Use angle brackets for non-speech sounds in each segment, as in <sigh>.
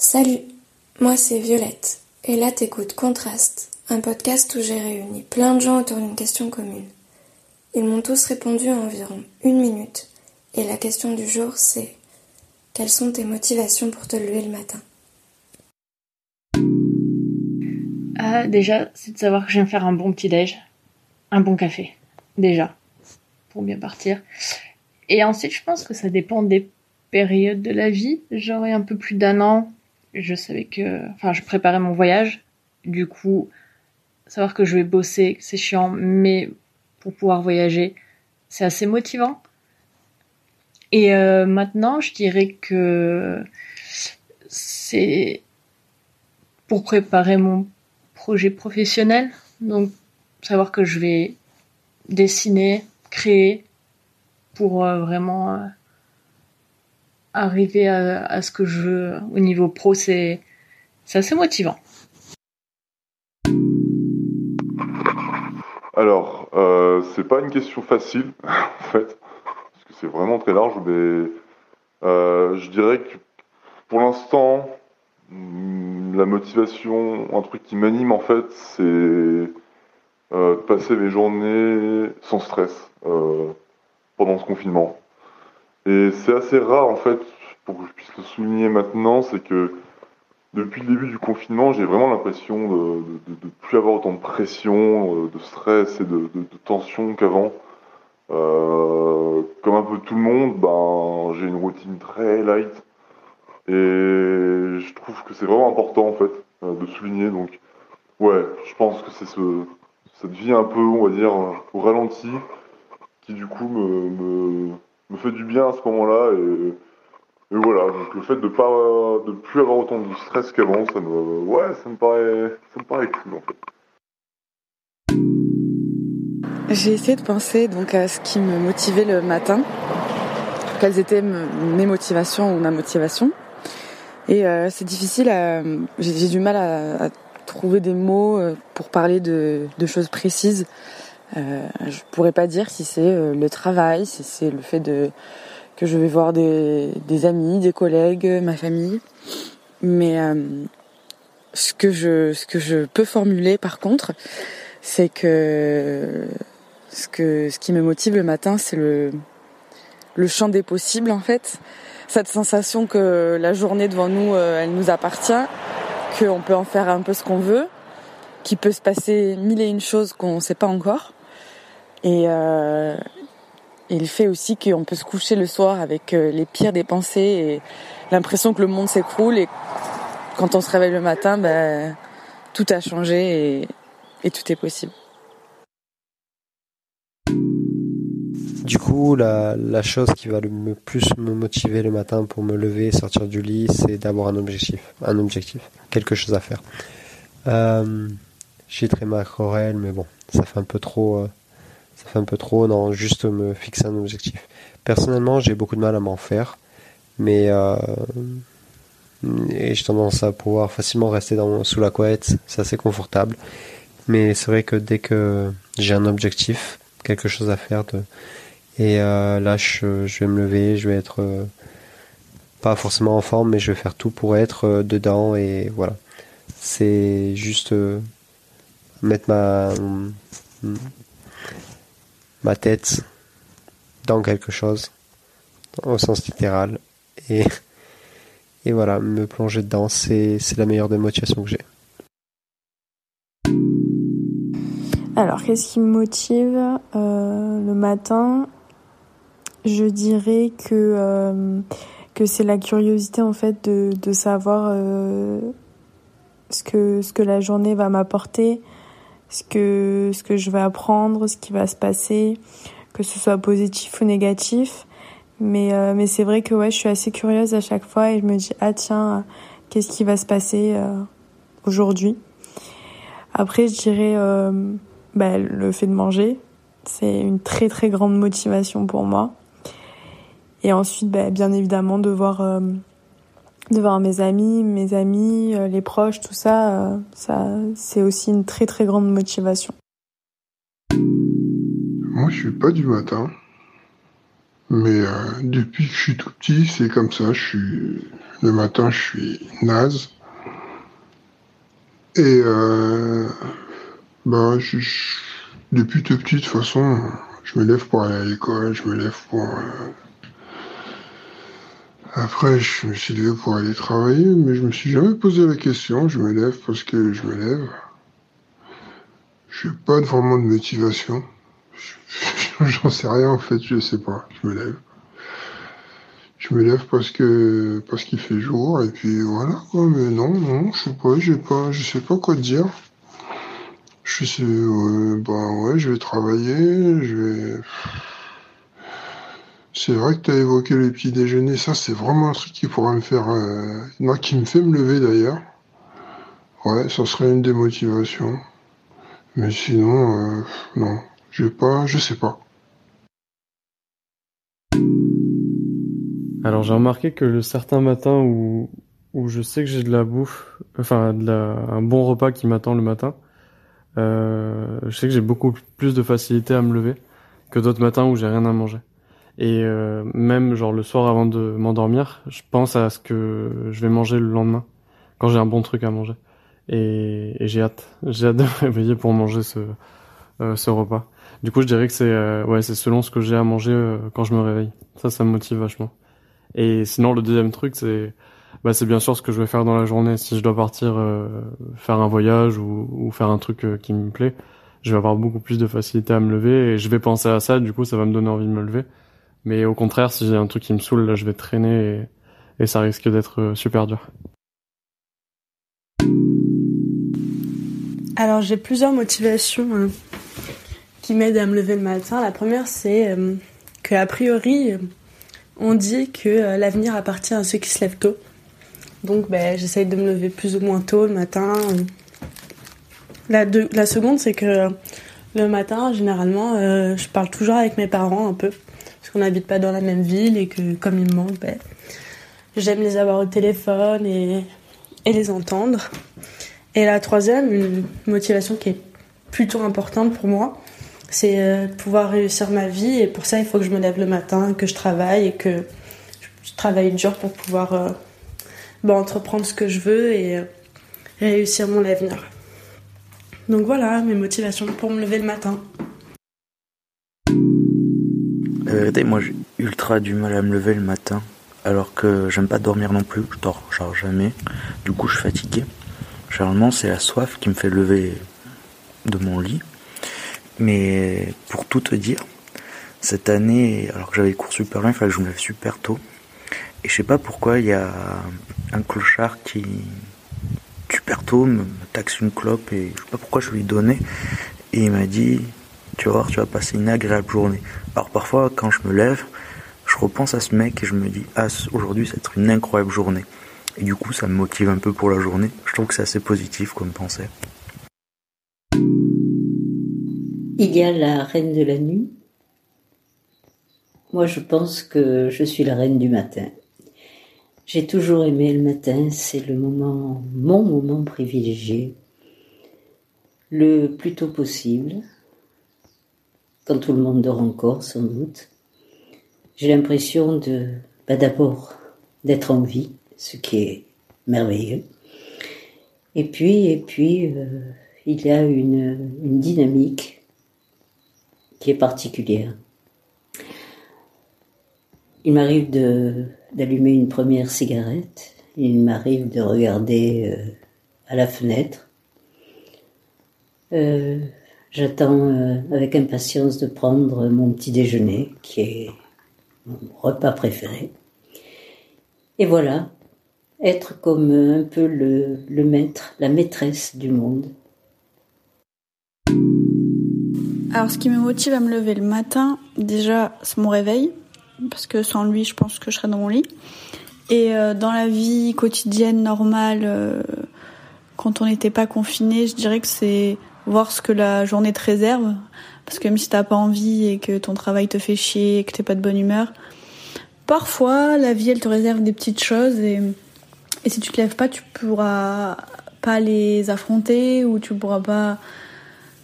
Salut, moi c'est Violette, et là t'écoutes Contraste, un podcast où j'ai réuni plein de gens autour d'une question commune. Ils m'ont tous répondu en environ une minute, et la question du jour c'est quelles sont tes motivations pour te lever le matin? Ah, Déjà, c'est de savoir que viens faire un bon petit-déj, un bon café, déjà, pour bien partir. Et ensuite, je pense que ça dépend des périodes de la vie. J'aurais un peu plus d'un an, je savais que, enfin, je préparais mon voyage. Du coup, savoir que je vais bosser, c'est chiant, mais pour pouvoir voyager, c'est assez motivant. Et euh, maintenant, je dirais que c'est pour préparer mon projet professionnel. Donc, savoir que je vais dessiner, créer pour euh, vraiment euh, arriver à, ce que je veux au niveau pro, c'est assez motivant. Alors, euh, c'est pas une question facile, <laughs> en fait, parce que c'est vraiment très large, mais euh, je dirais que pour l'instant, mm, la motivation, un truc qui m'anime en fait, c'est euh, passer mes journées sans stress pendant ce confinement. Et c'est assez rare en fait, pour que je puisse le souligner maintenant, c'est que depuis le début du confinement, j'ai vraiment l'impression de ne plus avoir autant de pression, euh, de stress et de, tension qu'avant. Euh, comme un peu tout le monde, ben, j'ai une routine très light. Et je trouve que c'est vraiment important en fait euh, de souligner. Donc ouais, je pense que c'est ce, cette vie un peu, on va dire, au ralenti, qui du coup me me fait du bien à ce moment-là. Et, voilà, donc le fait de pas de plus avoir autant de stress qu'avant, ça me, ouais, ça me paraît, ça me paraît cool en fait. J'ai essayé de penser donc à ce qui me motivait le matin, quelles étaient mes motivations ou ma motivation. Et euh, c'est difficile, j'ai du mal à, trouver des mots euh, pour parler de, de choses précises. Euh, je pourrais pas dire si c'est euh, le travail, si c'est le fait de que je vais voir des, des amis, des collègues, ma famille. Mais euh, ce que je ce que je peux formuler par contre, c'est que ce que ce qui me motive le matin, c'est le le champ des possibles en fait. Cette sensation que la journée devant nous, elle nous appartient, qu'on peut en faire un peu ce qu'on veut, qu'il peut se passer mille et une choses qu'on ne sait pas encore. Et, euh, il fait aussi qu'on peut se coucher le soir avec euh, les pires des pensées et l'impression que le monde s'écroule. Et quand on se réveille le matin, ben, tout a changé et, tout est possible. Du coup, la, chose qui va le plus me motiver le matin pour me lever, sortir du lit, c'est d'avoir un objectif, un objectif, quelque chose à faire. Euh, J'ai très macrorel, mais bon, ça fait un peu trop euh, ça fait un peu trop, non, juste me fixer un objectif. Personnellement, j'ai beaucoup de mal à m'en faire, mais euh, et j'ai tendance à pouvoir facilement rester dans, sous la couette, c'est assez confortable. Mais c'est vrai que dès que j'ai un objectif, quelque chose à faire, et euh, là je, je, vais me lever, je vais être euh, pas forcément en forme, mais je vais faire tout pour être dedans et voilà. C'est juste mettre ma ma tête dans quelque chose, au sens littéral. Et, voilà, me plonger dedans, c'est, la meilleure des motivations que j'ai. Alors, qu'est-ce qui me motive euh, le matin? Je dirais que, euh, que c'est la curiosité en fait de, savoir euh, ce que la journée va m'apporter, ce que, ce que je vais apprendre, ce qui va se passer, que ce soit positif ou négatif. Mais, euh, mais c'est vrai que ouais, je suis assez curieuse à chaque fois et je me dis, ah tiens, qu'est-ce qui va se passer euh, aujourd'hui? Après, je dirais euh, bah, le fait de manger. C'est une très très grande motivation pour moi. Et ensuite, bah, bien évidemment, de voir de voir mes amis, mes amis, euh, les proches, tout ça, euh, ça c'est aussi une très très grande motivation. Moi, je suis pas du matin. Mais euh, depuis que je suis tout petit, c'est comme ça. Je suis le matin, je suis naze. Et bah, depuis tout petit, de toute façon, je me lève pour aller à l'école, je me lève pour. Après, je me suis levé pour aller travailler, mais je me suis jamais posé la question. Je me lève parce que je me lève. Je n'ai pas vraiment de motivation. <laughs> J'en sais rien en fait, je sais pas. Je me lève. Je me lève parce que parce qu'il fait jour et puis voilà quoi. Mais non, non, je sais pas, j'ai pas, je sais pas quoi dire. Je sais, euh, bah ouais, je vais travailler, je vais. C'est vrai que tu as évoqué le petit déjeuner, ça c'est vraiment un truc qui pourrait me faire, euh, moi qui me fait me lever d'ailleurs. Ouais, ça serait une démotivation. Mais sinon, euh, non, je pas, je sais pas. Alors j'ai remarqué que le certain matin où, où je sais que j'ai de la bouffe, enfin de la, un bon repas qui m'attend le matin, euh, je sais que j'ai beaucoup plus de facilité à me lever que d'autres matins où j'ai rien à manger. Et euh, même genre le soir avant de m'endormir, je pense à ce que je vais manger le lendemain quand j'ai un bon truc à manger. Et, et j'ai hâte, j'ai hâte de <laughs> me réveiller pour manger ce euh, ce repas. Du coup, je dirais que c'est euh, ouais, c'est selon ce que j'ai à manger euh, quand je me réveille. Ça, ça me motive vachement. Et sinon, le deuxième truc, c'est bah, c'est bien sûr ce que je vais faire dans la journée. Si je dois partir faire un voyage ou, ou faire un truc qui me plaît, je vais avoir beaucoup plus de facilité à me lever et je vais penser à ça. Du coup, ça va me donner envie de me lever. Mais au contraire, si j'ai un truc qui me saoule, là, je vais traîner et, ça risque d'être super dur. Alors j'ai plusieurs motivations hein, qui m'aident à me lever le matin. La première c'est euh, que priori on dit que euh, l'avenir appartient à ceux qui se lèvent tôt. Donc ben, j'essaye de me lever plus ou moins tôt le matin. La, seconde c'est que le matin généralement euh, je parle toujours avec mes parents un peu qu'on n'habite pas dans la même ville et que comme ils me manquent, ben, j'aime les avoir au téléphone et, les entendre. Et la troisième, une motivation qui est plutôt importante pour moi, c'est euh, pouvoir réussir ma vie. Et pour ça, il faut que je me lève le matin, que je travaille et que je travaille dur pour pouvoir euh, bah, entreprendre ce que je veux et euh, réussir mon avenir. Donc voilà mes motivations pour me lever le matin. Euh, moi j'ai ultra du mal à me lever le matin alors que j'aime pas dormir non plus, je dors genre jamais. Du coup je suis fatigué. Généralement, c'est la soif qui me fait lever de mon lit. Mais pour tout te dire, cette année, alors que j'avais cours super loin, il fallait que je me lève super tôt. Et je sais pas pourquoi, il y a un clochard qui, super tôt, me taxe une clope et je sais pas pourquoi je lui ai donné. Et il m'a dit, tu vas tu vas passer une agréable journée. Alors parfois, quand je me lève, je repense à ce mec et je me dis, ah, aujourd'hui, ça va être une incroyable journée. Et du coup, ça me motive un peu pour la journée. Je trouve que c'est assez positif comme pensée. Il y a la reine de la nuit. Moi, je pense que je suis la reine du matin. J'ai toujours aimé le matin, c'est le moment, mon moment privilégié, le plus tôt possible, quand tout le monde dort encore, sans doute. J'ai l'impression de, bah d'abord, d'être en vie, ce qui est merveilleux. Et puis, et puis, euh, il y a une, dynamique qui est particulière. Il m'arrive d'allumer une première cigarette, il m'arrive de regarder euh, à la fenêtre. Euh, j'attends euh, avec impatience de prendre mon petit déjeuner, qui est mon repas préféré. Et voilà, être comme un peu le, maître, la maîtresse du monde. Alors, ce qui me motive à me lever le matin, déjà, c'est mon réveil, parce que sans lui, je pense que je serais dans mon lit. Et euh, dans la vie quotidienne normale, euh, quand on n'était pas confiné, je dirais que c'est voir ce que la journée te réserve. Parce que même si t'as pas envie et que ton travail te fait chier et que t'es pas de bonne humeur, parfois la vie elle te réserve des petites choses et, si tu te lèves pas, tu pourras pas les affronter ou tu pourras pas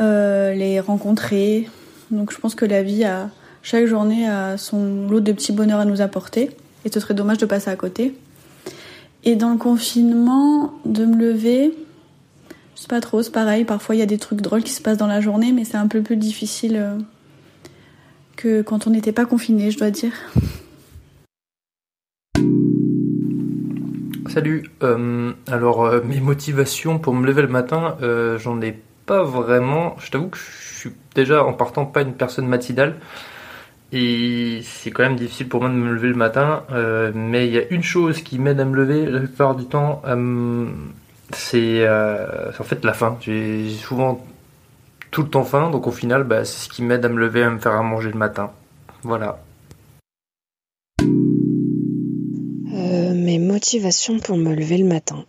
euh, les rencontrer. Donc je pense que la vie a, chaque journée a son lot de petits bonheurs à nous apporter. Et ce serait dommage de passer à côté. Et dans le confinement, de me lever, sais pas trop, c'est pareil. Parfois, il y a des trucs drôles qui se passent dans la journée, mais c'est un peu plus difficile euh, que quand on n'était pas confiné, je dois dire. Salut. Euh, alors, euh, mes motivations pour me lever le matin, j'en ai pas vraiment. Je t'avoue que je suis déjà en partant pas une personne matinale. Et c'est quand même difficile pour moi de me lever le matin. mais il y a une chose qui m'aide à me lever la plupart du temps. Euh, c'est en fait la faim. J'ai souvent tout le temps faim, donc au final, bah, c'est ce qui m'aide à me lever, à me faire à manger le matin. Voilà. Euh, mes motivations pour me lever le matin.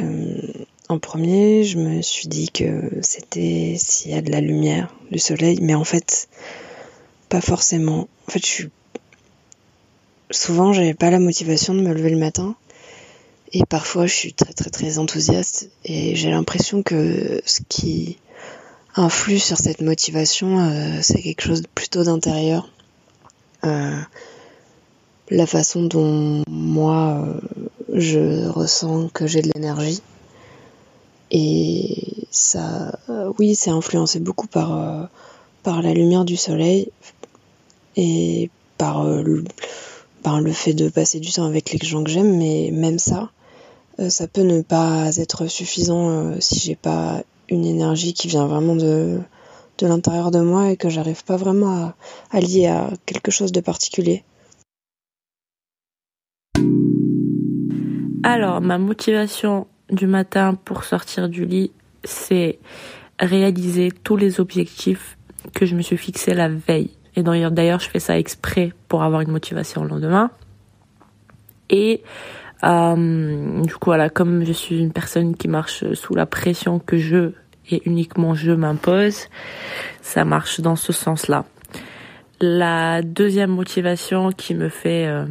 Euh, en premier, je me suis dit que c'était s'il y a de la lumière, du soleil, mais en fait, pas forcément. En fait, je suis. Souvent, j'avais pas la motivation de me lever le matin. Et parfois, je suis très très très enthousiaste et j'ai l'impression que ce qui influe sur cette motivation, euh, c'est quelque chose plutôt d'intérieur. Euh, la façon dont moi, euh, je ressens que j'ai de l'énergie. Et ça, oui, c'est influencé beaucoup par, par la lumière du soleil et par, le fait de passer du temps avec les gens que j'aime, mais même ça, ça peut ne pas être suffisant euh, si j'ai pas une énergie qui vient vraiment de, de l'intérieur de moi et que j'arrive pas vraiment à, lier à quelque chose de particulier. Alors, ma motivation du matin pour sortir du lit, c'est réaliser tous les objectifs que je me suis fixé la veille. Et d'ailleurs, je fais ça exprès pour avoir une motivation le lendemain. Et euh, du coup, voilà, comme je suis une personne qui marche sous la pression que je et uniquement je m'impose, ça marche dans ce sens-là. La deuxième motivation qui me fait euh,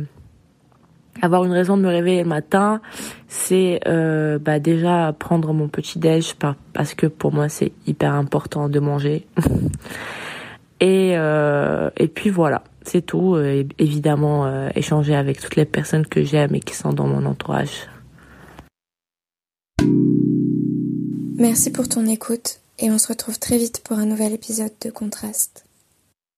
avoir une raison de me réveiller le matin, c'est euh, bah déjà prendre mon petit déj parce que pour moi c'est hyper important de manger. <laughs> et euh, et puis voilà c'est tout. Euh, évidemment, euh, échanger avec toutes les personnes que j'aime et qui sont dans mon entourage. Merci pour ton écoute et on se retrouve très vite pour un nouvel épisode de Contraste.